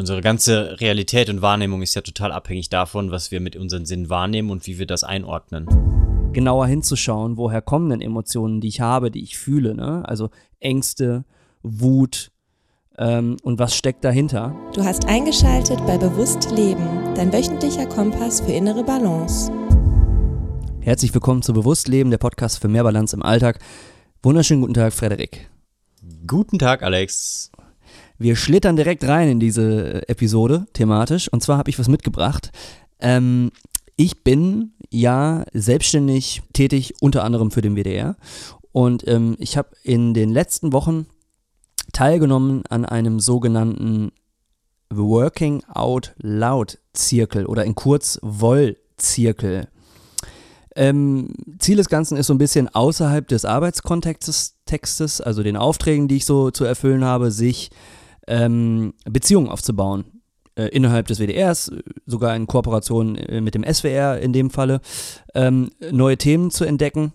unsere ganze Realität und Wahrnehmung ist ja total abhängig davon, was wir mit unseren Sinnen wahrnehmen und wie wir das einordnen. Genauer hinzuschauen, woher kommen denn Emotionen, die ich habe, die ich fühle, ne? Also Ängste, Wut ähm, und was steckt dahinter. Du hast eingeschaltet bei Bewusst Leben, dein wöchentlicher Kompass für innere Balance. Herzlich willkommen zu Bewusst Leben, der Podcast für mehr Balance im Alltag. Wunderschönen guten Tag, Frederik. Guten Tag, Alex. Wir schlittern direkt rein in diese Episode thematisch. Und zwar habe ich was mitgebracht. Ähm, ich bin ja selbstständig tätig, unter anderem für den WDR. Und ähm, ich habe in den letzten Wochen teilgenommen an einem sogenannten Working Out Loud Zirkel oder in kurz Woll Zirkel. Ähm, Ziel des Ganzen ist so ein bisschen außerhalb des Arbeitskontextes, Textes, also den Aufträgen, die ich so zu erfüllen habe, sich ähm, Beziehungen aufzubauen. Äh, innerhalb des WDRs, sogar in Kooperation äh, mit dem SWR in dem Falle, ähm, neue Themen zu entdecken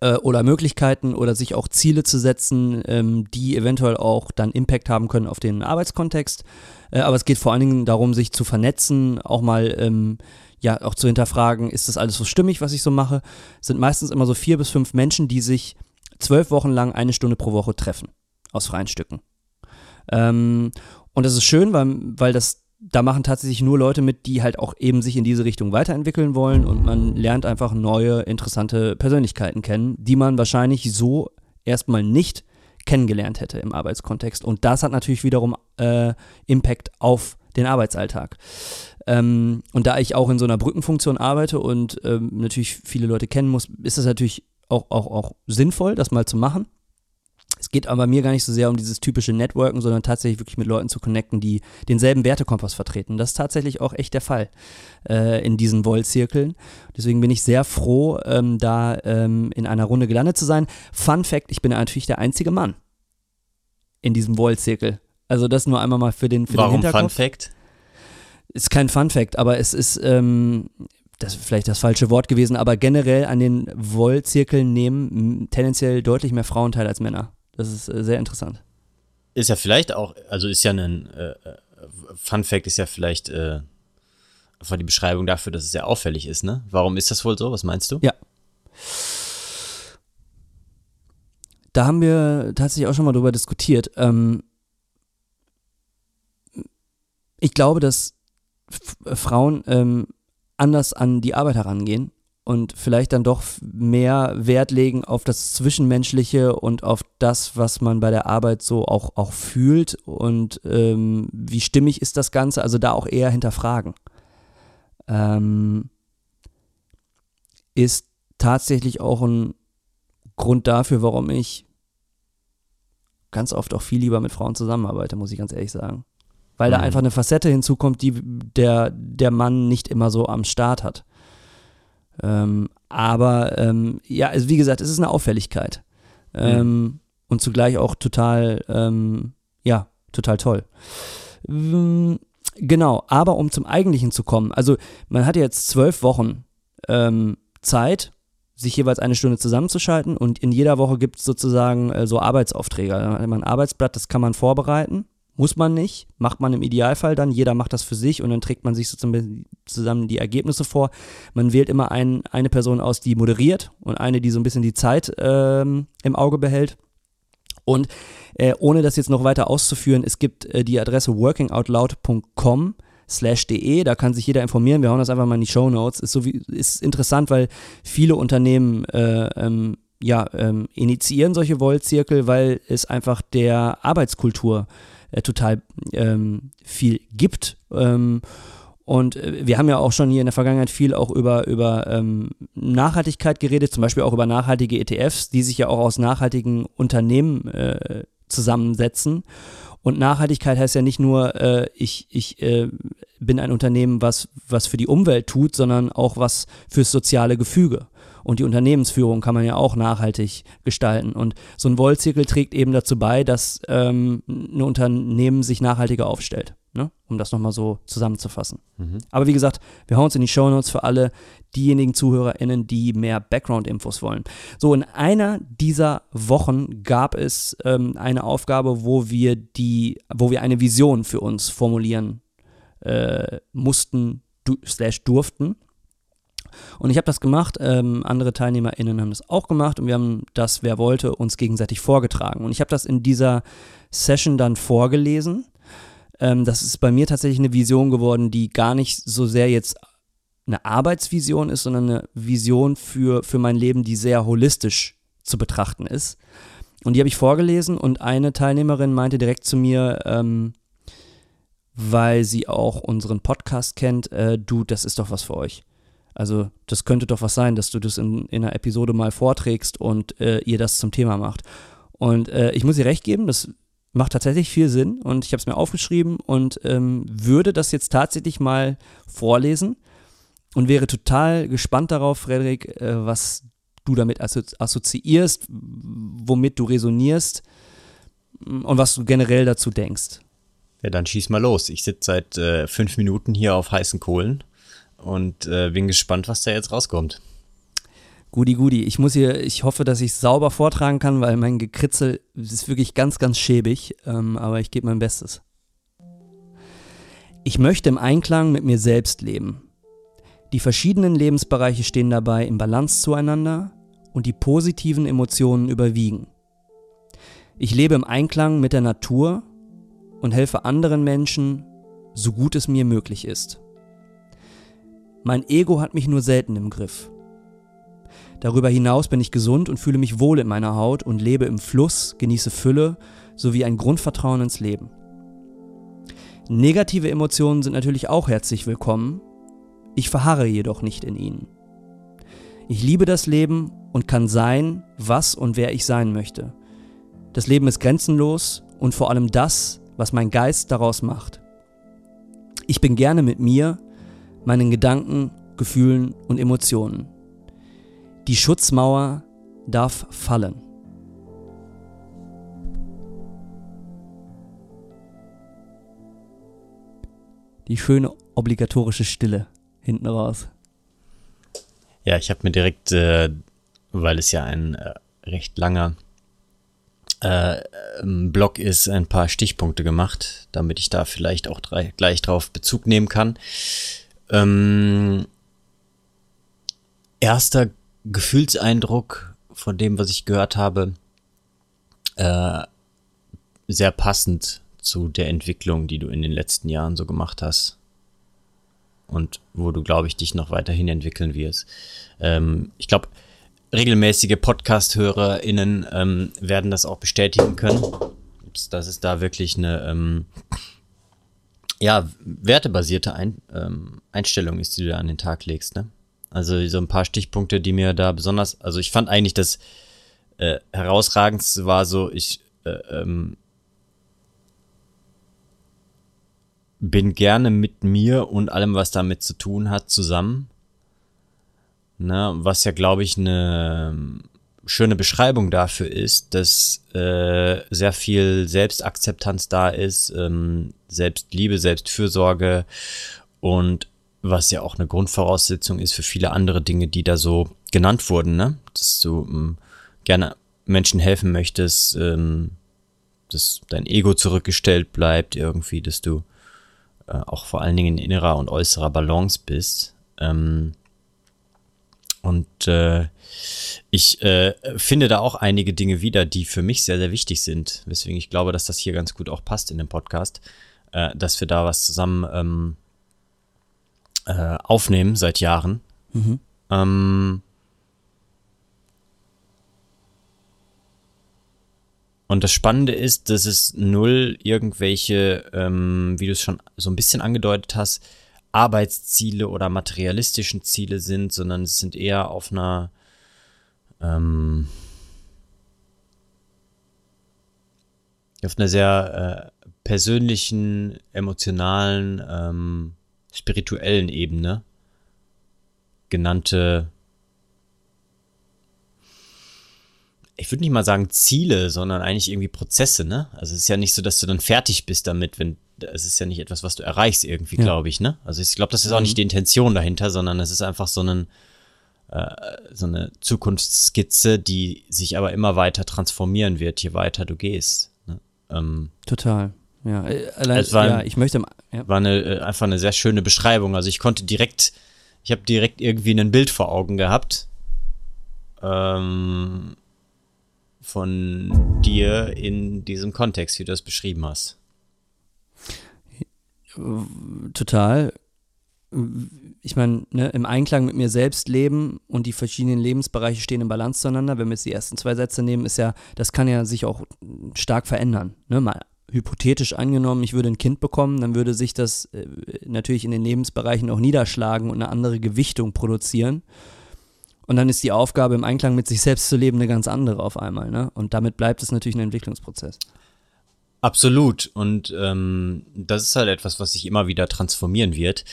äh, oder Möglichkeiten oder sich auch Ziele zu setzen, ähm, die eventuell auch dann Impact haben können auf den Arbeitskontext. Äh, aber es geht vor allen Dingen darum, sich zu vernetzen, auch mal ähm, ja auch zu hinterfragen, ist das alles so stimmig, was ich so mache? Es sind meistens immer so vier bis fünf Menschen, die sich zwölf Wochen lang eine Stunde pro Woche treffen aus freien Stücken. Ähm, und das ist schön, weil, weil das, da machen tatsächlich nur Leute mit, die halt auch eben sich in diese Richtung weiterentwickeln wollen und man lernt einfach neue, interessante Persönlichkeiten kennen, die man wahrscheinlich so erstmal nicht kennengelernt hätte im Arbeitskontext. Und das hat natürlich wiederum äh, Impact auf den Arbeitsalltag. Ähm, und da ich auch in so einer Brückenfunktion arbeite und ähm, natürlich viele Leute kennen muss, ist es natürlich auch, auch, auch sinnvoll, das mal zu machen. Es geht aber mir gar nicht so sehr um dieses typische Networken, sondern tatsächlich wirklich mit Leuten zu connecten, die denselben Wertekompass vertreten. Das ist tatsächlich auch echt der Fall äh, in diesen Wollzirkeln. Deswegen bin ich sehr froh, ähm, da ähm, in einer Runde gelandet zu sein. Fun Fact: Ich bin natürlich der einzige Mann in diesem Wollzirkel. Also das nur einmal mal für den, für Warum den Hinterkopf. Fun Fact? Ist kein Fun Fact, aber es ist ähm, das ist vielleicht das falsche Wort gewesen, aber generell an den Wollzirkeln nehmen tendenziell deutlich mehr Frauen teil als Männer. Das ist äh, sehr interessant. Ist ja vielleicht auch, also ist ja ein äh, Fun Fact ist ja vielleicht äh, einfach die Beschreibung dafür, dass es sehr auffällig ist, ne? Warum ist das wohl so? Was meinst du? Ja. Da haben wir tatsächlich auch schon mal drüber diskutiert. Ähm, ich glaube, dass Frauen ähm, anders an die Arbeit herangehen und vielleicht dann doch mehr Wert legen auf das Zwischenmenschliche und auf das, was man bei der Arbeit so auch, auch fühlt und ähm, wie stimmig ist das Ganze, also da auch eher hinterfragen. Ähm, ist tatsächlich auch ein Grund dafür, warum ich ganz oft auch viel lieber mit Frauen zusammenarbeite, muss ich ganz ehrlich sagen. Weil mhm. da einfach eine Facette hinzukommt, die der, der Mann nicht immer so am Start hat. Ähm, aber ähm, ja, also wie gesagt, es ist eine Auffälligkeit. Mhm. Und zugleich auch total, ähm, ja, total toll. Ähm, genau, aber um zum Eigentlichen zu kommen, also man hat jetzt zwölf Wochen ähm, Zeit, sich jeweils eine Stunde zusammenzuschalten und in jeder Woche gibt es sozusagen äh, so Arbeitsaufträge. Da hat man ein Arbeitsblatt, das kann man vorbereiten muss man nicht, macht man im Idealfall dann, jeder macht das für sich und dann trägt man sich zusammen die Ergebnisse vor. Man wählt immer ein, eine Person aus, die moderiert und eine, die so ein bisschen die Zeit ähm, im Auge behält. Und äh, ohne das jetzt noch weiter auszuführen, es gibt äh, die Adresse workingoutloud.com slash de, da kann sich jeder informieren, wir hauen das einfach mal in die Show Notes. Ist, so wie, ist interessant, weil viele Unternehmen äh, ähm, ja, ähm, initiieren solche Wollzirkel, weil es einfach der Arbeitskultur äh, total ähm, viel gibt. Ähm, und äh, wir haben ja auch schon hier in der Vergangenheit viel auch über, über ähm, Nachhaltigkeit geredet, zum Beispiel auch über nachhaltige ETFs, die sich ja auch aus nachhaltigen Unternehmen äh, zusammensetzen. Und Nachhaltigkeit heißt ja nicht nur, äh, ich, ich äh, bin ein Unternehmen, was, was für die Umwelt tut, sondern auch was fürs soziale Gefüge. Und die Unternehmensführung kann man ja auch nachhaltig gestalten. Und so ein Wollzirkel trägt eben dazu bei, dass ähm, ein Unternehmen sich nachhaltiger aufstellt. Ne? Um das nochmal so zusammenzufassen. Mhm. Aber wie gesagt, wir hauen uns in die Show Notes für alle diejenigen ZuhörerInnen, die mehr Background-Infos wollen. So, in einer dieser Wochen gab es ähm, eine Aufgabe, wo wir die, wo wir eine Vision für uns formulieren äh, mussten, du, slash durften. Und ich habe das gemacht, ähm, andere TeilnehmerInnen haben das auch gemacht und wir haben das, wer wollte, uns gegenseitig vorgetragen. Und ich habe das in dieser Session dann vorgelesen. Ähm, das ist bei mir tatsächlich eine Vision geworden, die gar nicht so sehr jetzt eine Arbeitsvision ist, sondern eine Vision für, für mein Leben, die sehr holistisch zu betrachten ist. Und die habe ich vorgelesen und eine Teilnehmerin meinte direkt zu mir, ähm, weil sie auch unseren Podcast kennt, äh, du, das ist doch was für euch. Also das könnte doch was sein, dass du das in, in einer Episode mal vorträgst und äh, ihr das zum Thema macht. Und äh, ich muss ihr recht geben, das macht tatsächlich viel Sinn und ich habe es mir aufgeschrieben und ähm, würde das jetzt tatsächlich mal vorlesen und wäre total gespannt darauf, Frederik, äh, was du damit assoziierst, womit du resonierst mm, und was du generell dazu denkst. Ja, dann schieß mal los. Ich sitze seit äh, fünf Minuten hier auf heißen Kohlen und äh, bin gespannt, was da jetzt rauskommt. Gudi, Gudi. Ich muss hier, ich hoffe, dass ich es sauber vortragen kann, weil mein Gekritzel ist wirklich ganz, ganz schäbig, ähm, aber ich gebe mein Bestes. Ich möchte im Einklang mit mir selbst leben. Die verschiedenen Lebensbereiche stehen dabei im Balance zueinander und die positiven Emotionen überwiegen. Ich lebe im Einklang mit der Natur und helfe anderen Menschen, so gut es mir möglich ist. Mein Ego hat mich nur selten im Griff. Darüber hinaus bin ich gesund und fühle mich wohl in meiner Haut und lebe im Fluss, genieße Fülle sowie ein Grundvertrauen ins Leben. Negative Emotionen sind natürlich auch herzlich willkommen, ich verharre jedoch nicht in ihnen. Ich liebe das Leben und kann sein, was und wer ich sein möchte. Das Leben ist grenzenlos und vor allem das, was mein Geist daraus macht. Ich bin gerne mit mir, meinen Gedanken, Gefühlen und Emotionen. Die Schutzmauer darf fallen. Die schöne obligatorische Stille hinten raus. Ja, ich habe mir direkt, äh, weil es ja ein äh, recht langer äh, Blog ist, ein paar Stichpunkte gemacht, damit ich da vielleicht auch drei, gleich drauf Bezug nehmen kann. Ähm, erster Gefühlseindruck von dem, was ich gehört habe, äh, sehr passend zu der Entwicklung, die du in den letzten Jahren so gemacht hast und wo du, glaube ich, dich noch weiterhin entwickeln wirst. Ähm, ich glaube, regelmäßige Podcast-HörerInnen ähm, werden das auch bestätigen können, dass es da wirklich eine ähm, ja, wertebasierte Ein ähm, Einstellung ist, die du da an den Tag legst. Ne? Also so ein paar Stichpunkte, die mir da besonders, also ich fand eigentlich das äh, herausragendste war so, ich äh, ähm, bin gerne mit mir und allem, was damit zu tun hat, zusammen. Ne, was ja, glaube ich, eine schöne Beschreibung dafür ist, dass äh, sehr viel Selbstakzeptanz da ist, ähm, Selbstliebe, Selbstfürsorge und was ja auch eine Grundvoraussetzung ist für viele andere Dinge, die da so genannt wurden, ne? Dass du ähm, gerne Menschen helfen möchtest, ähm, dass dein Ego zurückgestellt bleibt, irgendwie, dass du äh, auch vor allen Dingen in innerer und äußerer Balance bist. Ähm, und äh, ich äh, finde da auch einige Dinge wieder, die für mich sehr, sehr wichtig sind. Weswegen ich glaube, dass das hier ganz gut auch passt in dem Podcast, äh, dass wir da was zusammen ähm, äh, aufnehmen seit Jahren. Mhm. Ähm, Und das Spannende ist, dass es null irgendwelche, ähm, wie du es schon so ein bisschen angedeutet hast, Arbeitsziele oder materialistischen Ziele sind, sondern es sind eher auf einer ähm, auf einer sehr äh, persönlichen, emotionalen, ähm, spirituellen Ebene genannte ich würde nicht mal sagen Ziele, sondern eigentlich irgendwie Prozesse, ne? Also es ist ja nicht so, dass du dann fertig bist damit, wenn es ist ja nicht etwas, was du erreichst irgendwie, Ja. glaube ich, ne? Also ich glaube, das ist auch Mhm. nicht die Intention dahinter, sondern es ist einfach so, einen, äh, so eine Zukunftsskizze, die sich aber immer weiter transformieren wird, je weiter du gehst. Ne? Ähm, Total. Ja, äh, allein, Es war ja ich möchte. Ja. war eine, äh, einfach eine sehr schöne Beschreibung. Also ich konnte direkt, ich habe direkt irgendwie ein Bild vor Augen gehabt ähm, von dir in diesem Kontext, wie du das beschrieben hast. Total. Ich meine, ne, im Einklang mit mir selbst leben und die verschiedenen Lebensbereiche stehen im Balance zueinander. Wenn wir jetzt die ersten zwei Sätze nehmen, ist ja, das kann ja sich auch stark verändern. Ne? Mal hypothetisch angenommen, ich würde ein Kind bekommen, dann würde sich das äh, natürlich in den Lebensbereichen auch niederschlagen und eine andere Gewichtung produzieren. Und dann ist die Aufgabe, im Einklang mit sich selbst zu leben, eine ganz andere auf einmal. Ne? Und damit bleibt es natürlich ein Entwicklungsprozess. Absolut. Und ähm, das ist halt etwas, was sich immer wieder transformieren wird.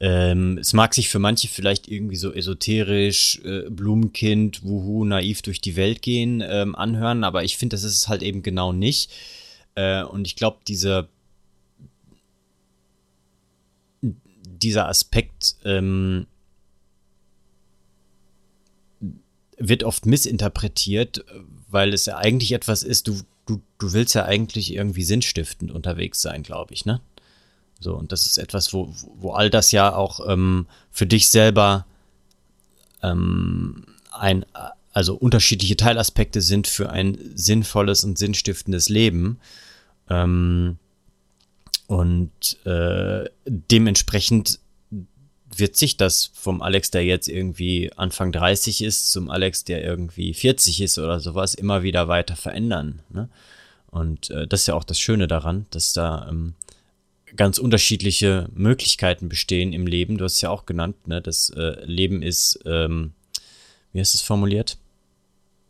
Ähm, es mag sich für manche vielleicht irgendwie so esoterisch, äh, Blumenkind, wuhu, naiv durch die Welt gehen ähm, anhören, aber ich finde, das ist es halt eben genau nicht. Äh, und ich glaube, diese dieser Aspekt ähm, wird oft missinterpretiert, weil es ja eigentlich etwas ist, du, du, du willst ja eigentlich irgendwie sinnstiftend unterwegs sein, glaube ich, ne? So, und das ist etwas, wo, wo all das ja auch ähm, für dich selber ähm, ein, also unterschiedliche Teilaspekte sind für ein sinnvolles und sinnstiftendes Leben. Ähm, und äh, dementsprechend wird sich das vom Alex, der jetzt irgendwie Anfang 30 ist, zum Alex, der irgendwie 40 ist oder sowas, immer wieder weiter verändern. Ne? Und äh, das ist ja auch das Schöne daran, dass da ähm, ganz unterschiedliche Möglichkeiten bestehen im Leben. Du hast es ja auch genannt, ne? das äh, Leben ist, ähm, wie hast du es formuliert?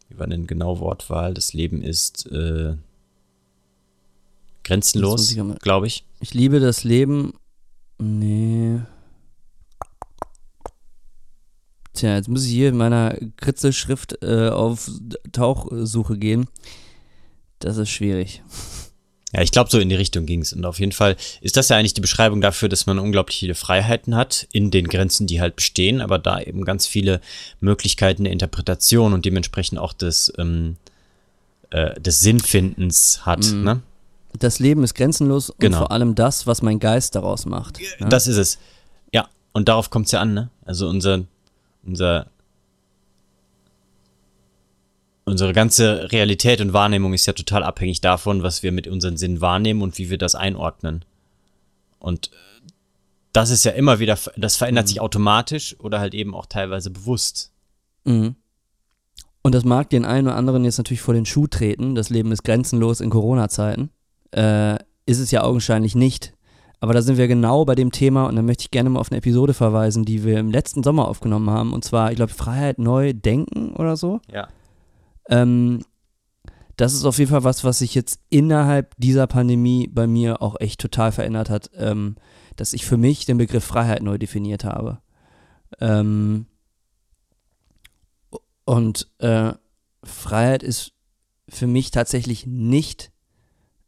Wie war denn genau Wortwahl? Das Leben ist äh, grenzenlos, glaube ich. Ich liebe das Leben. Nee. Tja, jetzt muss ich hier in meiner Kritzelschrift äh, auf Tauchsuche gehen. Das ist schwierig. Ja, ich glaube, so in die Richtung ging es. Und auf jeden Fall ist das ja eigentlich die Beschreibung dafür, dass man unglaublich viele Freiheiten hat in den Grenzen, die halt bestehen, aber da eben ganz viele Möglichkeiten der Interpretation und dementsprechend auch des, ähm, äh, des Sinnfindens hat. Mhm. Ne? Das Leben ist grenzenlos und Genau. vor allem das, was mein Geist daraus macht. ne? Das ist es. Ja, und darauf kommt es ja an, ne? Also unser, unser, unsere ganze Realität und Wahrnehmung ist ja total abhängig davon, was wir mit unseren Sinnen wahrnehmen und wie wir das einordnen. Und äh, das ist ja immer wieder, das verändert sich automatisch oder halt eben auch teilweise bewusst. Mhm. Und das mag den einen oder anderen jetzt natürlich vor den Schuh treten. Das Leben ist grenzenlos in Corona-Zeiten. Äh, ist es ja augenscheinlich nicht. Aber da sind wir genau bei dem Thema und da möchte ich gerne mal auf eine Episode verweisen, die wir im letzten Sommer aufgenommen haben. Und zwar, ich glaube, Freiheit neu denken oder so. Ja. Ähm, das ist auf jeden Fall was, was sich jetzt innerhalb dieser Pandemie bei mir auch echt total verändert hat, ähm, dass ich für mich den Begriff Freiheit neu definiert habe. Ähm, und äh, Freiheit ist für mich tatsächlich nicht,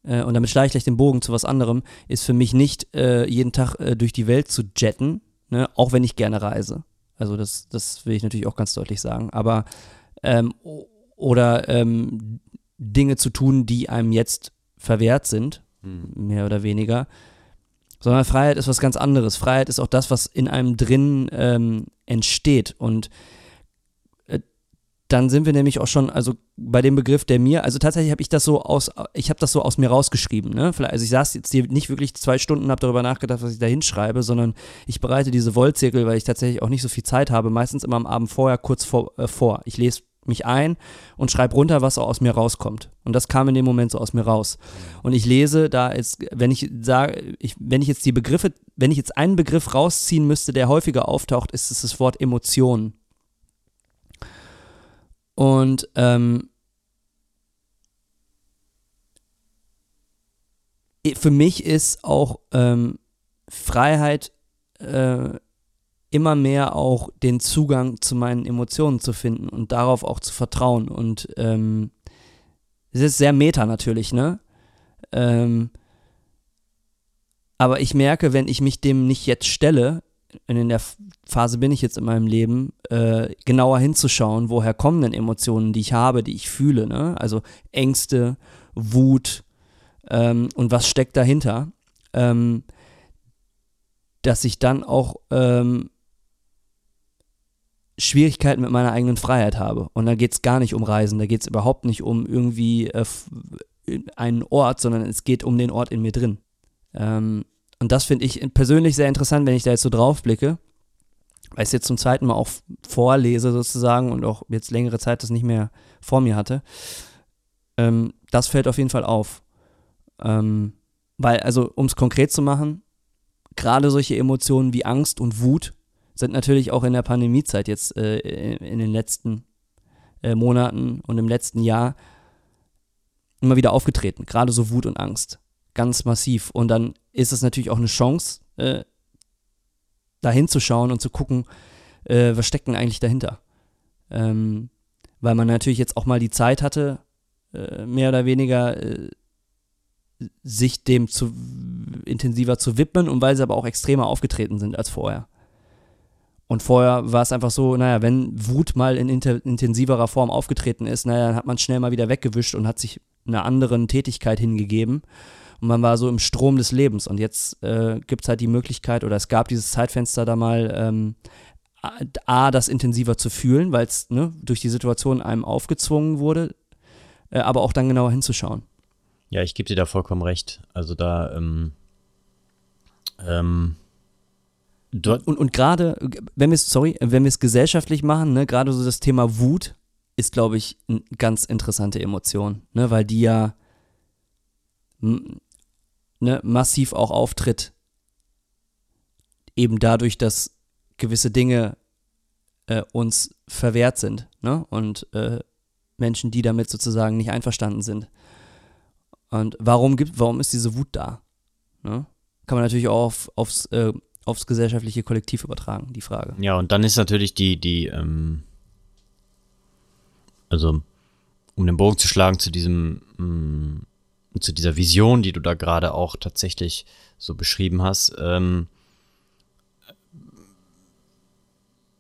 äh, und damit schlage ich gleich den Bogen zu was anderem, ist für mich nicht äh, jeden Tag äh, durch die Welt zu jetten, ne, auch wenn ich gerne reise. Also das, das will ich natürlich auch ganz deutlich sagen. Aber ähm, oder ähm, Dinge zu tun, die einem jetzt verwehrt sind, mehr oder weniger. Sondern Freiheit ist was ganz anderes. Freiheit ist auch das, was in einem drin ähm, entsteht. Und dann sind wir nämlich auch schon, also bei dem Begriff, der mir, also tatsächlich habe ich das so aus, ich habe das so aus mir rausgeschrieben, ne? Also ich saß jetzt hier nicht wirklich zwei Stunden, habe darüber nachgedacht, was ich da hinschreibe, sondern ich bereite diese Wollzirkel, weil ich tatsächlich auch nicht so viel Zeit habe, meistens immer am Abend vorher kurz vor. Äh, vor. Ich lese mich ein und schreibe runter, was auch aus mir rauskommt. Und das kam in dem Moment so aus mir raus. Und ich lese da ist, wenn ich sage, ich, wenn ich jetzt die Begriffe, wenn ich jetzt einen Begriff rausziehen müsste, der häufiger auftaucht, ist es das Wort Emotionen. Und ähm, für mich ist auch ähm, Freiheit äh, immer mehr auch den Zugang zu meinen Emotionen zu finden und darauf auch zu vertrauen. Und ähm, es ist sehr meta natürlich, ne? Ähm, aber ich merke, wenn ich mich dem nicht jetzt stelle, in der Phase bin ich jetzt in meinem Leben, äh, genauer hinzuschauen, woher kommen denn Emotionen, die ich habe, die ich fühle, ne? Also Ängste, Wut ähm, und was steckt dahinter, ähm, dass ich dann auch ähm, Schwierigkeiten mit meiner eigenen Freiheit habe. Und da geht es gar nicht um Reisen, da geht es überhaupt nicht um irgendwie äh, einen Ort, sondern es geht um den Ort in mir drin. Ähm, und das finde ich persönlich sehr interessant, wenn ich da jetzt so drauf blicke, weil ich es jetzt zum zweiten Mal auch vorlese sozusagen und auch jetzt längere Zeit das nicht mehr vor mir hatte. Ähm, das fällt auf jeden Fall auf. Ähm, weil, also um es konkret zu machen, gerade solche Emotionen wie Angst und Wut sind natürlich auch in der Pandemiezeit jetzt äh, in den letzten äh, Monaten und im letzten Jahr immer wieder aufgetreten. Gerade so Wut und Angst. Ganz massiv. Und dann ist es natürlich auch eine Chance, äh, da hinzuschauen und zu gucken, äh, was steckt denn eigentlich dahinter. Ähm, weil man natürlich jetzt auch mal die Zeit hatte, äh, mehr oder weniger äh, sich dem zu intensiver zu widmen und weil sie aber auch extremer aufgetreten sind als vorher. Und vorher war es einfach so, naja, wenn Wut mal in intensiverer Form aufgetreten ist, naja, dann hat man schnell mal wieder weggewischt und hat sich einer anderen Tätigkeit hingegeben. Und man war so im Strom des Lebens. Und jetzt äh, gibt es halt die Möglichkeit, oder es gab dieses Zeitfenster da mal, ähm, A, das intensiver zu fühlen, weil es ne, durch die Situation einem aufgezwungen wurde, äh, aber auch dann genauer hinzuschauen. Ja, ich gebe dir da vollkommen recht. Also da, ähm, ähm, Dort und und gerade, wenn wir es, sorry, wenn wir es gesellschaftlich machen, ne, gerade so das Thema Wut ist, glaube ich, eine ganz interessante Emotion, ne, weil die ja ne, massiv auch auftritt, eben dadurch, dass gewisse Dinge äh, uns verwehrt sind, ne, und äh, Menschen, die damit sozusagen nicht einverstanden sind. Und warum gibt, warum ist diese Wut da? Ne? Kann man natürlich auch auf, aufs äh, aufs gesellschaftliche Kollektiv übertragen, die Frage. Ja, und dann ist natürlich die, die, ähm, also um den Bogen zu schlagen zu diesem, mh, mm, zu dieser Vision, die du da gerade auch tatsächlich so beschrieben hast, ähm,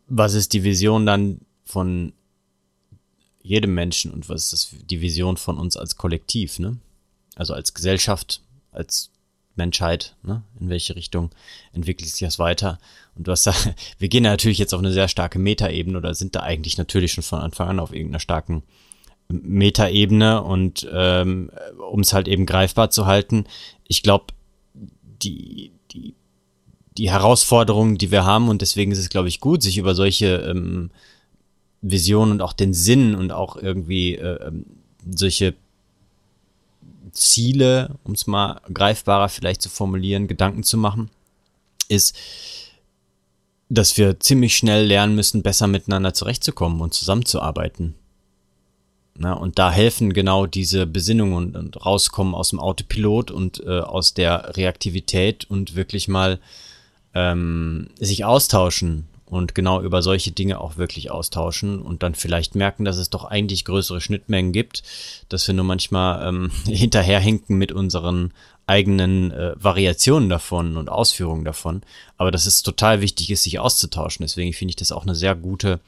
was ist die Vision dann von jedem Menschen und was ist das, die Vision von uns als Kollektiv, ne? Also als Gesellschaft, als Menschheit, ne? in welche Richtung entwickelt sich das weiter. Und du hast da, wir gehen natürlich jetzt auf eine sehr starke Metaebene oder sind da eigentlich natürlich schon von Anfang an auf irgendeiner starken Metaebene und ähm, um es halt eben greifbar zu halten, ich glaube, die, die, die Herausforderungen, die wir haben, und deswegen ist es, glaube ich, gut, sich über solche ähm, Visionen und auch den Sinn und auch irgendwie äh, ähm, solche Ziele, um es mal greifbarer vielleicht zu formulieren, Gedanken zu machen, ist, dass wir ziemlich schnell lernen müssen, besser miteinander zurechtzukommen und zusammenzuarbeiten. Na, und da helfen genau diese Besinnungen und, und rauskommen aus dem Autopilot und äh, aus der Reaktivität und wirklich mal ähm, sich austauschen und genau über solche Dinge auch wirklich austauschen und dann vielleicht merken, dass es doch eigentlich größere Schnittmengen gibt, dass wir nur manchmal ähm, hinterherhinken mit unseren eigenen äh, Variationen davon und Ausführungen davon. Aber dass es total wichtig ist, sich auszutauschen. Deswegen finde ich das auch eine sehr gute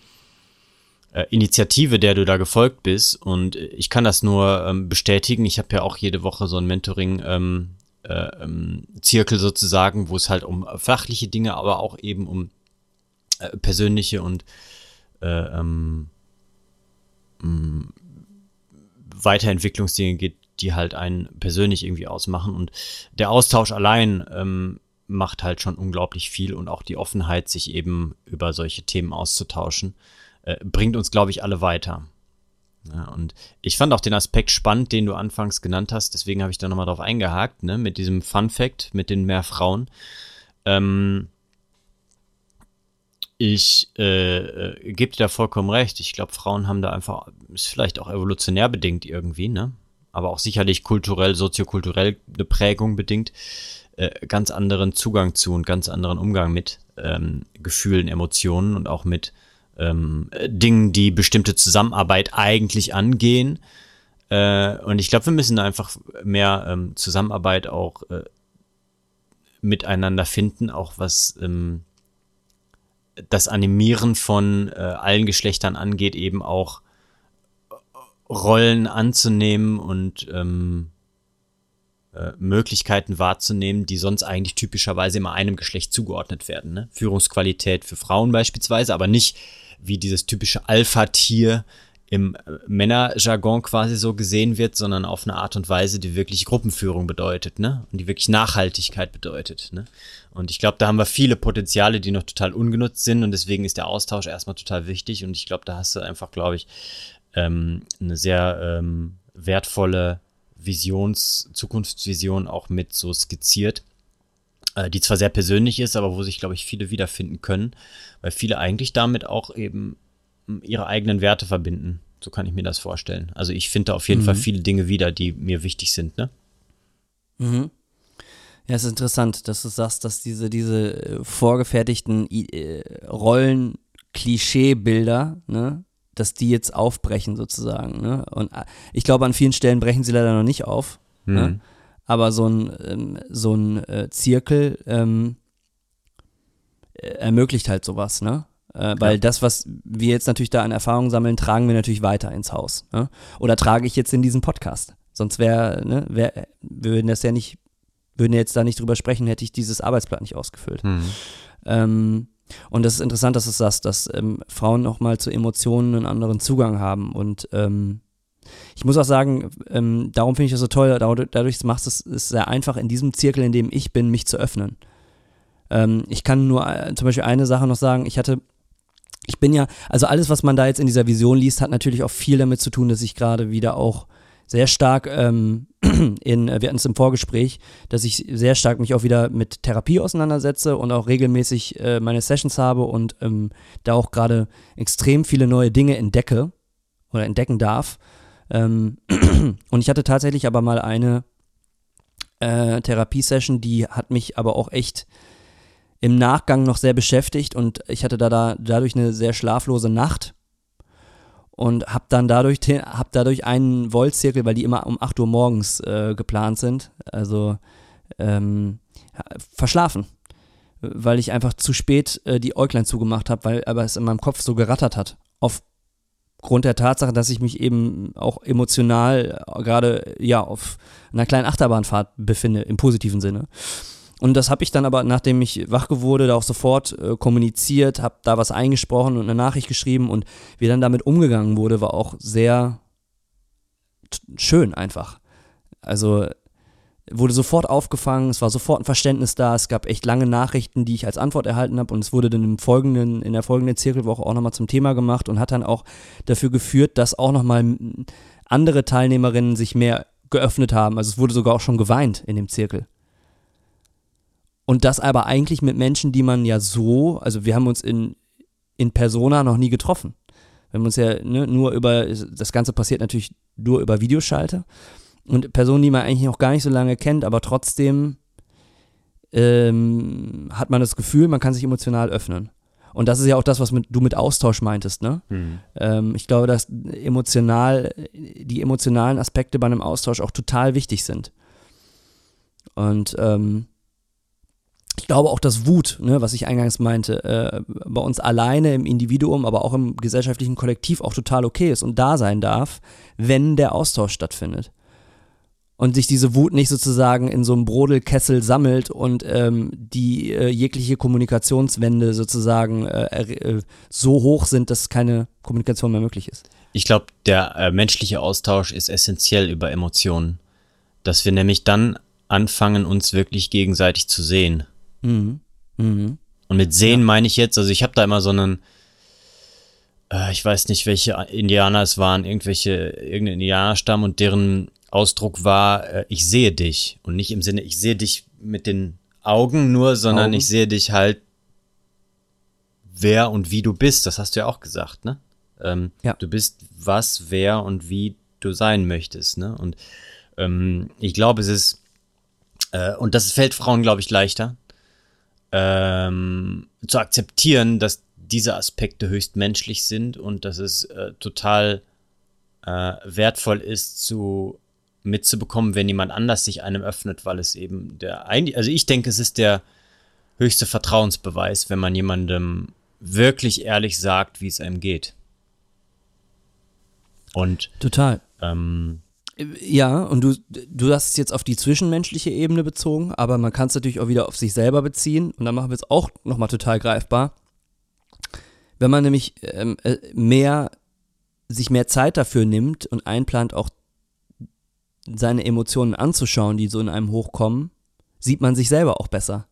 Initiative, der du da gefolgt bist. Und ich kann das nur ähm, bestätigen. Ich habe ja auch jede Woche so ein Mentoring. Ähm, äh, ähm, Zirkel sozusagen, wo es halt um fachliche Dinge, aber auch eben um äh, persönliche und äh, ähm, mm, Weiterentwicklungsdinge geht, die halt einen persönlich irgendwie ausmachen. Und der Austausch allein ähm, macht halt schon unglaublich viel und auch die Offenheit, sich eben über solche Themen auszutauschen, äh, bringt uns, glaube ich, alle weiter. Ja, und ich fand auch den Aspekt spannend, den du anfangs genannt hast, deswegen habe ich da nochmal drauf eingehakt, ne, mit diesem Fun Fact, mit den mehr Frauen. Ähm, ich äh, äh, gebe dir da vollkommen recht. Ich glaube, Frauen haben da einfach, ist vielleicht auch evolutionär bedingt irgendwie, ne? Aber auch sicherlich kulturell, soziokulturell eine Prägung bedingt, äh, ganz anderen Zugang zu und ganz anderen Umgang mit ähm, Gefühlen, Emotionen und auch mit ähm, Dingen, die bestimmte Zusammenarbeit eigentlich angehen. Äh, und ich glaube, wir müssen einfach mehr ähm, Zusammenarbeit auch äh, miteinander finden, auch was ähm, das Animieren von äh, allen Geschlechtern angeht, eben auch Rollen anzunehmen und ähm, äh, Möglichkeiten wahrzunehmen, die sonst eigentlich typischerweise immer einem Geschlecht zugeordnet werden. Ne? Führungsqualität für Frauen beispielsweise, aber nicht wie dieses typische Alpha-Tier im äh, Männerjargon quasi so gesehen wird, sondern auf eine Art und Weise, die wirklich Gruppenführung bedeutet, ne? Und die wirklich Nachhaltigkeit bedeutet, ne? Und ich glaube, da haben wir viele Potenziale, die noch total ungenutzt sind und deswegen ist der Austausch erstmal total wichtig und ich glaube, da hast du einfach, glaube ich, ähm, eine sehr ähm, wertvolle Visions-, Zukunftsvision auch mit so skizziert, die zwar sehr persönlich ist, aber wo sich, glaube ich, viele wiederfinden können, weil viele eigentlich damit auch eben hm, ihre eigenen Werte verbinden. So kann ich mir das vorstellen. Also ich finde da auf jeden mhm. Fall viele Dinge wieder, die mir wichtig sind, ne? Mhm. Ja, es ist interessant, dass du sagst, dass diese, diese äh, vorgefertigten äh, Rollen, Klischeebilder, ne, dass die jetzt aufbrechen sozusagen. Ne? Und äh, ich glaube, an vielen Stellen brechen sie leider noch nicht auf. Mhm. Ne? Aber so ein, ähm, so ein äh, Zirkel ähm, äh, ermöglicht halt sowas, ne? Äh, weil ja. das, was wir jetzt natürlich da an Erfahrungen sammeln, tragen wir natürlich weiter ins Haus. Ne? Oder trage ich jetzt in diesen Podcast. Sonst wäre, ne, wär, wir würden das ja nicht, würden jetzt da nicht drüber sprechen, hätte ich dieses Arbeitsblatt nicht ausgefüllt. Mhm. Ähm, und das ist interessant, dass du sagst, dass ähm, Frauen nochmal zu Emotionen einen anderen Zugang haben. Und ähm, ich muss auch sagen, ähm, darum finde ich das so toll, dadurch macht es es sehr einfach, in diesem Zirkel, in dem ich bin, mich zu öffnen. Ähm, ich kann nur äh, zum Beispiel eine Sache noch sagen, ich hatte ich bin ja, also alles, was man da jetzt in dieser Vision liest, hat natürlich auch viel damit zu tun, dass ich gerade wieder auch sehr stark ähm, in, äh, wir hatten es im Vorgespräch, dass ich sehr stark mich auch wieder mit Therapie auseinandersetze und auch regelmäßig äh, meine Sessions habe und ähm, da auch gerade extrem viele neue Dinge entdecke oder entdecken darf. Ähm, und ich hatte tatsächlich aber mal eine äh, Therapiesession, die hat mich aber auch echt im Nachgang noch sehr beschäftigt und ich hatte da, da dadurch eine sehr schlaflose Nacht und habe dann dadurch, hab dadurch einen Voltzirkel, weil die immer um 8 Uhr morgens äh, geplant sind, also ähm, verschlafen. Weil ich einfach zu spät äh, die Äuglein zugemacht habe, weil aber es in meinem Kopf so gerattert hat. Aufgrund der Tatsache, dass ich mich eben auch emotional äh, gerade ja auf einer kleinen Achterbahnfahrt befinde, im positiven Sinne. Und das habe ich dann aber, nachdem ich wach wurde, da auch sofort äh, kommuniziert, habe da was eingesprochen und eine Nachricht geschrieben und wie dann damit umgegangen wurde, war auch sehr schön einfach. Also wurde sofort aufgefangen, es war sofort ein Verständnis da, es gab echt lange Nachrichten, die ich als Antwort erhalten habe und es wurde dann im folgenden, in der folgenden Zirkelwoche auch nochmal zum Thema gemacht und hat dann auch dafür geführt, dass auch nochmal andere Teilnehmerinnen sich mehr geöffnet haben. Also es wurde sogar auch schon geweint in dem Zirkel. Und das aber eigentlich mit Menschen, die man ja so, also wir haben uns in, in Persona noch nie getroffen. Wir haben uns ja ne, nur über, das Ganze passiert natürlich nur über Videoschalte. Und Personen, die man eigentlich noch gar nicht so lange kennt, aber trotzdem ähm, hat man das Gefühl, man kann sich emotional öffnen. Und das ist ja auch das, was mit, du mit Austausch meintest, ne? Mhm. Ähm, ich glaube, dass emotional, die emotionalen Aspekte bei einem Austausch auch total wichtig sind. Und ähm, ich glaube auch, dass Wut, ne, was ich eingangs meinte, äh, bei uns alleine im Individuum, aber auch im gesellschaftlichen Kollektiv auch total okay ist und da sein darf, wenn der Austausch stattfindet. Und sich diese Wut nicht sozusagen in so einem Brodelkessel sammelt und ähm, die äh, jegliche Kommunikationswände sozusagen äh, äh, so hoch sind, dass keine Kommunikation mehr möglich ist. Ich glaube, der äh, menschliche Austausch ist essentiell über Emotionen. Dass wir nämlich dann anfangen, uns wirklich gegenseitig zu sehen. Mhm. Mhm. Und mit sehen ja. meine ich jetzt, also ich habe da immer so einen, äh, ich weiß nicht, welche Indianer es waren, irgendwelche, irgendein Indianerstamm und deren Ausdruck war, äh, ich sehe dich. Und nicht im Sinne, ich sehe dich mit den Augen nur, sondern Augen. ich sehe dich halt, wer und wie du bist. Das hast du ja auch gesagt, ne? Ähm, ja. Du bist was, wer und wie du sein möchtest, ne? Und ähm, ich glaube, es ist, äh, und das fällt Frauen, glaube ich, leichter, ähm, zu akzeptieren, dass diese Aspekte höchst menschlich sind und dass es äh, total äh, wertvoll ist, zu mitzubekommen, wenn jemand anders sich einem öffnet, weil es eben der, also ich denke, es ist der höchste Vertrauensbeweis, wenn man jemandem wirklich ehrlich sagt, wie es einem geht. Und total. Ähm, ja, und du, du hast es jetzt auf die zwischenmenschliche Ebene bezogen, aber man kann es natürlich auch wieder auf sich selber beziehen. Und dann machen wir es auch nochmal total greifbar. Wenn man nämlich ähm, äh, mehr, sich mehr Zeit dafür nimmt und einplant, auch seine Emotionen anzuschauen, die so in einem hochkommen, sieht man sich selber auch besser.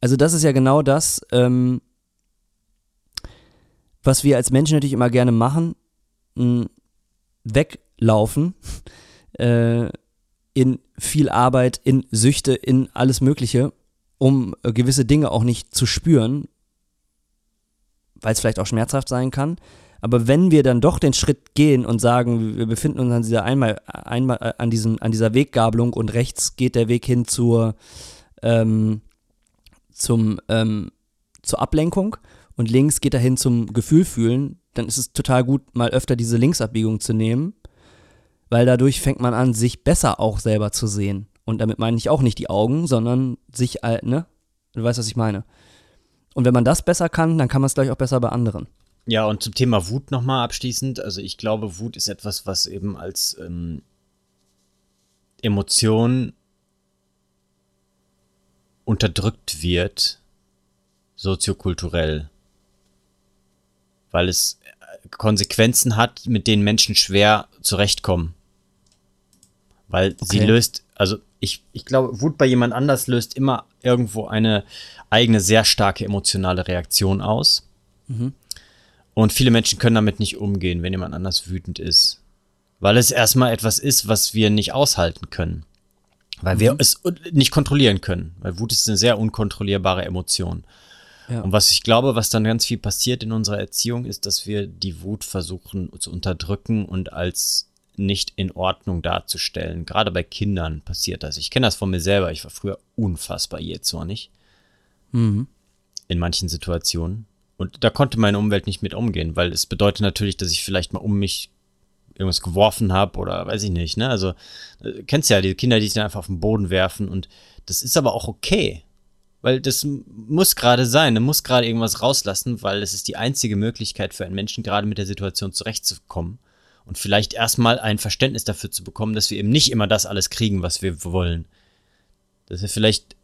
Also das ist ja genau das, ähm, was wir als Menschen natürlich immer gerne machen, weglaufen äh, in viel Arbeit, in Süchte, in alles Mögliche, um äh, gewisse Dinge auch nicht zu spüren, weil es vielleicht auch schmerzhaft sein kann. Aber wenn wir dann doch den Schritt gehen und sagen, wir befinden uns an dieser einmal, einmal äh, an, diesem, an dieser Weggabelung und rechts geht der Weg hin zur, ähm, zum, ähm, zur Ablenkung und links geht er hin zum Gefühl fühlen, dann ist es total gut, mal öfter diese Linksabbiegung zu nehmen, weil dadurch fängt man an, sich besser auch selber zu sehen. Und damit meine ich auch nicht die Augen, sondern sich, ne? Du weißt, was ich meine. Und wenn man das besser kann, dann kann man es gleich auch besser bei anderen. Ja, und zum Thema Wut nochmal abschließend. Also ich glaube, Wut ist etwas, was eben als ähm, Emotion unterdrückt wird, soziokulturell. Weil es Konsequenzen hat, mit denen Menschen schwer zurechtkommen. Weil okay. sie löst, also ich, ich glaube, Wut bei jemand anders löst immer irgendwo eine eigene sehr starke emotionale Reaktion aus. Mhm. Und viele Menschen können damit nicht umgehen, wenn jemand anders wütend ist. Weil es erstmal etwas ist, was wir nicht aushalten können. Weil mhm. wir es nicht kontrollieren können. Weil Wut ist eine sehr unkontrollierbare Emotion. Ja. Und was ich glaube, was dann ganz viel passiert in unserer Erziehung, ist, dass wir die Wut versuchen zu unterdrücken und als nicht in Ordnung darzustellen. Gerade bei Kindern passiert das. Ich kenne das von mir selber. Ich war früher unfassbar jähzornig. Mhm. In manchen Situationen. Und da konnte meine Umwelt nicht mit umgehen, weil es bedeutet natürlich, dass ich vielleicht mal um mich irgendwas geworfen habe oder weiß ich nicht. Ne? Also äh, kennst ja die Kinder, die sich dann einfach auf den Boden werfen und das ist aber auch okay. Weil das muss gerade sein, da muss gerade irgendwas rauslassen, weil es ist die einzige Möglichkeit für einen Menschen, gerade mit der Situation zurechtzukommen. Und vielleicht erstmal ein Verständnis dafür zu bekommen, dass wir eben nicht immer das alles kriegen, was wir wollen. Dass wir vielleicht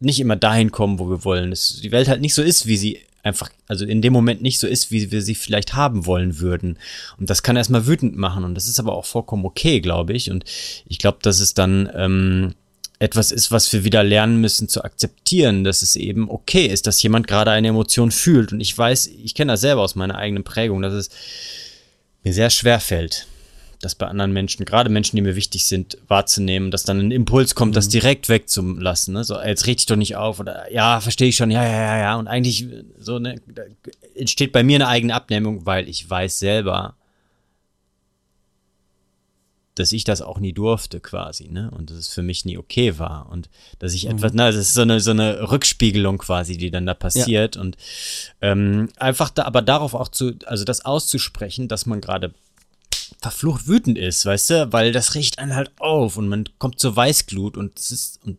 nicht immer dahin kommen, wo wir wollen. Dass die Welt halt nicht so ist, wie sie einfach, also in dem Moment nicht so ist, wie wir sie vielleicht haben wollen würden. Und das kann erstmal wütend machen. Und das ist aber auch vollkommen okay, glaube ich. Und ich glaube, dass es dann ähm, etwas ist, was wir wieder lernen müssen zu akzeptieren, dass es eben okay ist, dass jemand gerade eine Emotion fühlt. Und ich weiß, ich kenne das selber aus meiner eigenen Prägung, dass es mir sehr schwer fällt, das bei anderen Menschen, gerade Menschen, die mir wichtig sind, wahrzunehmen, dass dann ein Impuls kommt, mhm. das direkt wegzulassen. Ne? So, jetzt reg dich doch nicht auf oder ja, verstehe ich schon, ja, ja, ja, ja. Und eigentlich so ne, entsteht bei mir eine eigene Abnehmung, weil ich weiß selber, dass ich das auch nie durfte quasi, ne? Und dass es für mich nie okay war und dass ich mhm. etwas, na, das ist so eine so eine Rückspiegelung quasi, die dann da passiert ja. und ähm, einfach da, aber darauf auch zu, also das auszusprechen, dass man gerade verflucht wütend ist, weißt du, weil das riecht einen halt auf und man kommt zur Weißglut und es ist und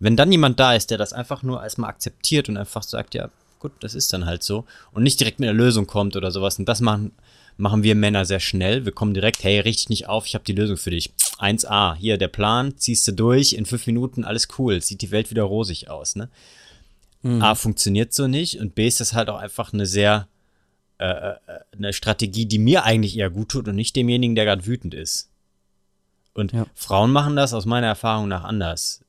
wenn dann jemand da ist, der das einfach nur erstmal akzeptiert und einfach sagt, ja, gut, das ist dann halt so und nicht direkt mit einer Lösung kommt oder sowas und das machen machen wir Männer sehr schnell. Wir kommen direkt, hey, richte nicht auf, ich habe die Lösung für dich. 1a, hier der Plan, ziehst du durch, in fünf Minuten, alles cool, sieht die Welt wieder rosig aus, ne? Mhm. A, funktioniert so nicht und B, ist das halt auch einfach eine sehr, äh, äh, eine Strategie, die mir eigentlich eher gut tut und nicht demjenigen, der gerade wütend ist. Und ja. Frauen machen das aus meiner Erfahrung nach anders.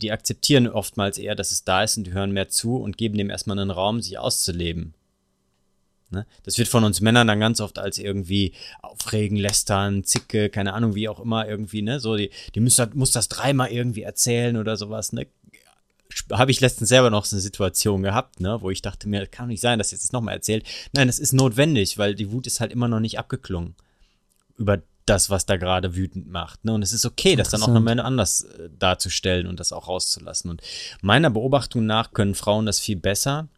Die akzeptieren oftmals eher, dass es da ist und die hören mehr zu und geben dem erstmal einen Raum, sich auszuleben. Ne? Das wird von uns Männern dann ganz oft als irgendwie aufregen, lästern, zicke, keine Ahnung, wie auch immer irgendwie, ne? So, die, die muss, das, muss das dreimal irgendwie erzählen oder sowas, ne? Habe ich letztens selber noch so eine Situation gehabt, ne, wo ich dachte mir, kann nicht sein, dass jetzt das nochmal erzählt. Nein, das ist notwendig, weil die Wut ist halt immer noch nicht abgeklungen über das, was da gerade wütend macht. Ne? Und es ist okay, das dann auch nochmal anders äh, darzustellen und das auch rauszulassen. Und meiner Beobachtung nach können Frauen das viel besser,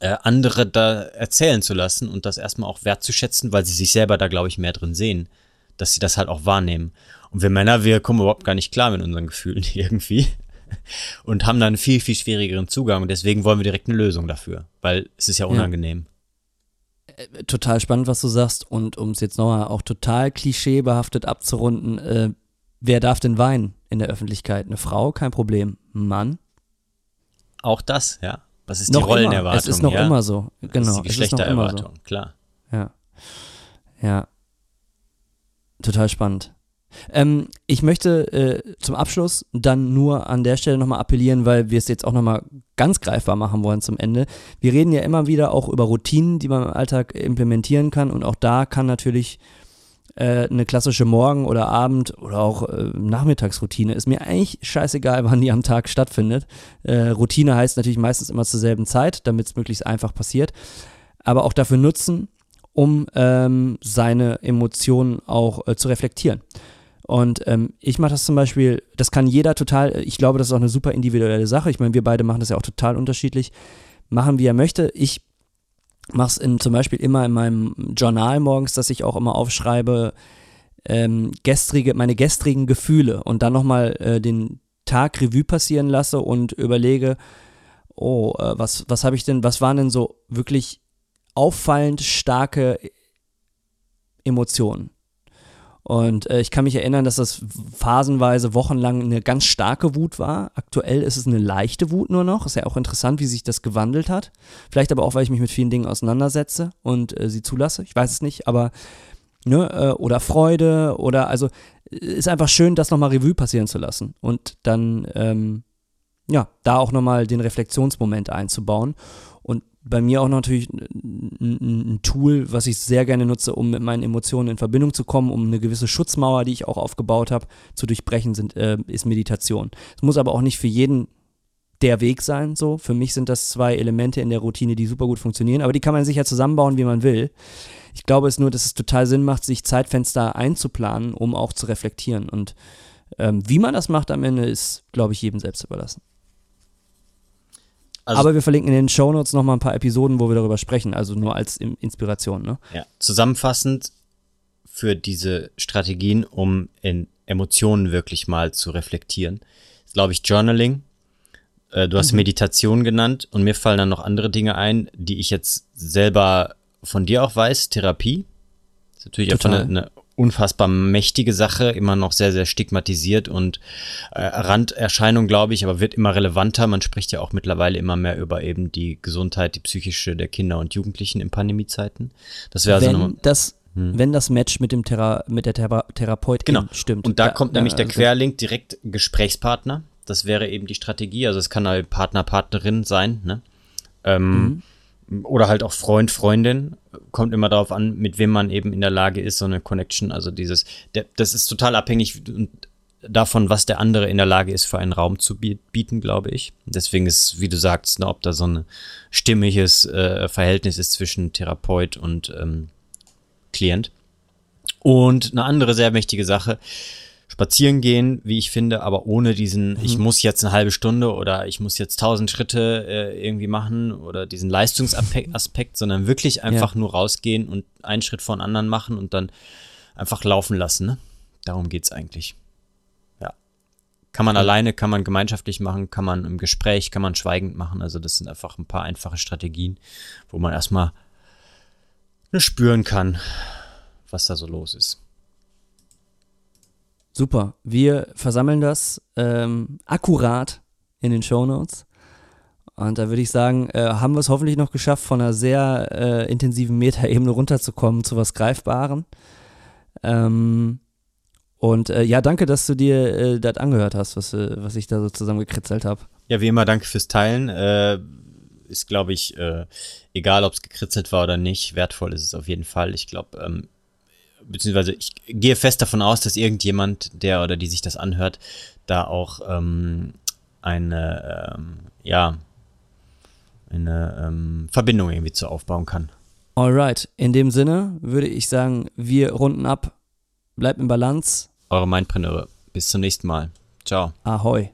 äh, andere da erzählen zu lassen und das erstmal auch wertzuschätzen, weil sie sich selber da, glaube ich, mehr drin sehen, dass sie das halt auch wahrnehmen. Und wir Männer, wir kommen überhaupt gar nicht klar mit unseren Gefühlen irgendwie und haben dann einen viel, viel schwierigeren Zugang. Und deswegen wollen wir direkt eine Lösung dafür, weil es ist ja unangenehm. Ja. Total spannend, was du sagst. Und um es jetzt nochmal auch total klischeebehaftet abzurunden, äh, wer darf denn weinen in der Öffentlichkeit? Eine Frau, kein Problem. Ein Mann? Auch das, ja. Was ist noch die Rollenerwartung? Immer. Es ist noch ja? immer so. Genau. Das ist die Geschlechtererwartung, so. klar. Ja. Ja. Total spannend. Ähm, ich möchte äh, zum Abschluss dann nur an der Stelle nochmal appellieren, weil wir es jetzt auch nochmal ganz greifbar machen wollen zum Ende. Wir reden ja immer wieder auch über Routinen, die man im Alltag implementieren kann und auch da kann natürlich äh, eine klassische Morgen- oder Abend- oder auch äh, Nachmittagsroutine ist mir eigentlich scheißegal, wann die am Tag stattfindet. Äh, Routine heißt natürlich meistens immer zur selben Zeit, damit es möglichst einfach passiert. Aber auch dafür nutzen, um ähm, seine Emotionen auch äh, zu reflektieren. Und ähm, ich mache das zum Beispiel, das kann jeder total, ich glaube, das ist auch eine super individuelle Sache. Ich meine, wir beide machen das ja auch total unterschiedlich. Machen, wie er möchte. Ich mache es zum Beispiel immer in meinem Journal morgens, dass ich auch immer aufschreibe, ähm, gestrige, meine gestrigen Gefühle und dann nochmal äh, den Tag Revue passieren lasse und überlege, oh, äh, was, was habe ich denn, was waren denn so wirklich auffallend starke Emotionen? Und äh, ich kann mich erinnern, dass das phasenweise wochenlang eine ganz starke Wut war. Aktuell ist es eine leichte Wut nur noch. Ist ja auch interessant, wie sich das gewandelt hat. Vielleicht aber auch, weil ich mich mit vielen Dingen auseinandersetze und äh, sie zulasse. Ich weiß es nicht, aber ne, äh, oder Freude oder also ist einfach schön, das nochmal Revue passieren zu lassen und dann ähm, ja, da auch nochmal den Reflexionsmoment einzubauen bei mir auch natürlich ein, Tool, was ich sehr gerne nutze, um mit meinen Emotionen in Verbindung zu kommen, um eine gewisse Schutzmauer, die ich auch aufgebaut habe, zu durchbrechen, sind, äh, ist Meditation. Es muss aber auch nicht für jeden der Weg sein, so. Für mich sind das zwei Elemente in der Routine, die super gut funktionieren, aber die kann man sich ja zusammenbauen, wie man will. Ich glaube es nur, dass es total Sinn macht, sich Zeitfenster einzuplanen, um auch zu reflektieren. Und ähm, wie man das macht am Ende, ist, glaube ich, jedem selbst überlassen. Also, Aber wir verlinken in den Shownotes nochmal ein paar Episoden, wo wir darüber sprechen, also nur als Inspiration. Ne? Ja, zusammenfassend für diese Strategien, um in Emotionen wirklich mal zu reflektieren, ist, glaube ich, Journaling. Äh, du hast mhm. Meditation genannt und mir fallen dann noch andere Dinge ein, die ich jetzt selber von dir auch weiß. Therapie. Das ist natürlich Total. einfach eine, eine unfassbar mächtige Sache, immer noch sehr, sehr stigmatisiert und äh, Randerscheinung, glaube ich, aber wird immer relevanter. Man spricht ja auch mittlerweile immer mehr über eben die Gesundheit, die psychische der Kinder und Jugendlichen in Pandemiezeiten. Das wäre also nochmal. Das hm. wenn das Match mit dem Thera mit der Thera Therapeut genau. stimmt. Und da ja, kommt nämlich der also Querlink direkt Gesprächspartner. Das wäre eben die Strategie. Also es kann halt Partner, Partnerin sein. Ne? Ähm, mhm oder halt auch Freund, Freundin. Kommt immer darauf an, mit wem man eben in der Lage ist, so eine Connection. Also dieses, der, das ist total abhängig davon, was der andere in der Lage ist, für einen Raum zu bieten, glaube ich. Deswegen ist, wie du sagst, ne, ob da so ein stimmiges äh, Verhältnis ist zwischen Therapeut und ähm, Klient. Und eine andere sehr wichtige Sache, spazieren gehen, wie ich finde, aber ohne diesen, mhm. ich muss jetzt eine halbe Stunde oder ich muss jetzt tausend Schritte äh, irgendwie machen oder diesen Leistungsaspekt, sondern wirklich einfach ja. nur rausgehen und einen Schritt vor den anderen machen und dann einfach laufen lassen. Ne? Darum geht's eigentlich. Ja. Kann man ja. alleine, kann man gemeinschaftlich machen, kann man im Gespräch, kann man schweigend machen. Also das sind einfach ein paar einfache Strategien, wo man erstmal spüren kann, was da so los ist. Super. Wir versammeln das ähm, akkurat in den Show Notes. Und da würde ich sagen, äh, haben wir es hoffentlich noch geschafft, von einer sehr äh, intensiven Metaebene runterzukommen zu was Greifbaren. Ähm, und äh, ja, danke, dass du dir äh, das angehört hast, was, äh, was ich da so zusammengekritzelt habe. Ja, wie immer, danke fürs Teilen. Äh, ist, glaube ich, egal, ob es gekritzelt war oder nicht, wertvoll ist es auf jeden Fall. Ich glaube, ähm, beziehungsweise ich gehe fest davon aus, dass irgendjemand, der oder die sich das anhört, da auch ähm, eine, ähm, ja, eine ähm, Verbindung irgendwie zu aufbauen kann. Alright, in dem Sinne würde ich sagen, wir runden ab. Bleibt in Balance. Eure Mindpreneure. Bis zum nächsten Mal. Ciao. Ahoi.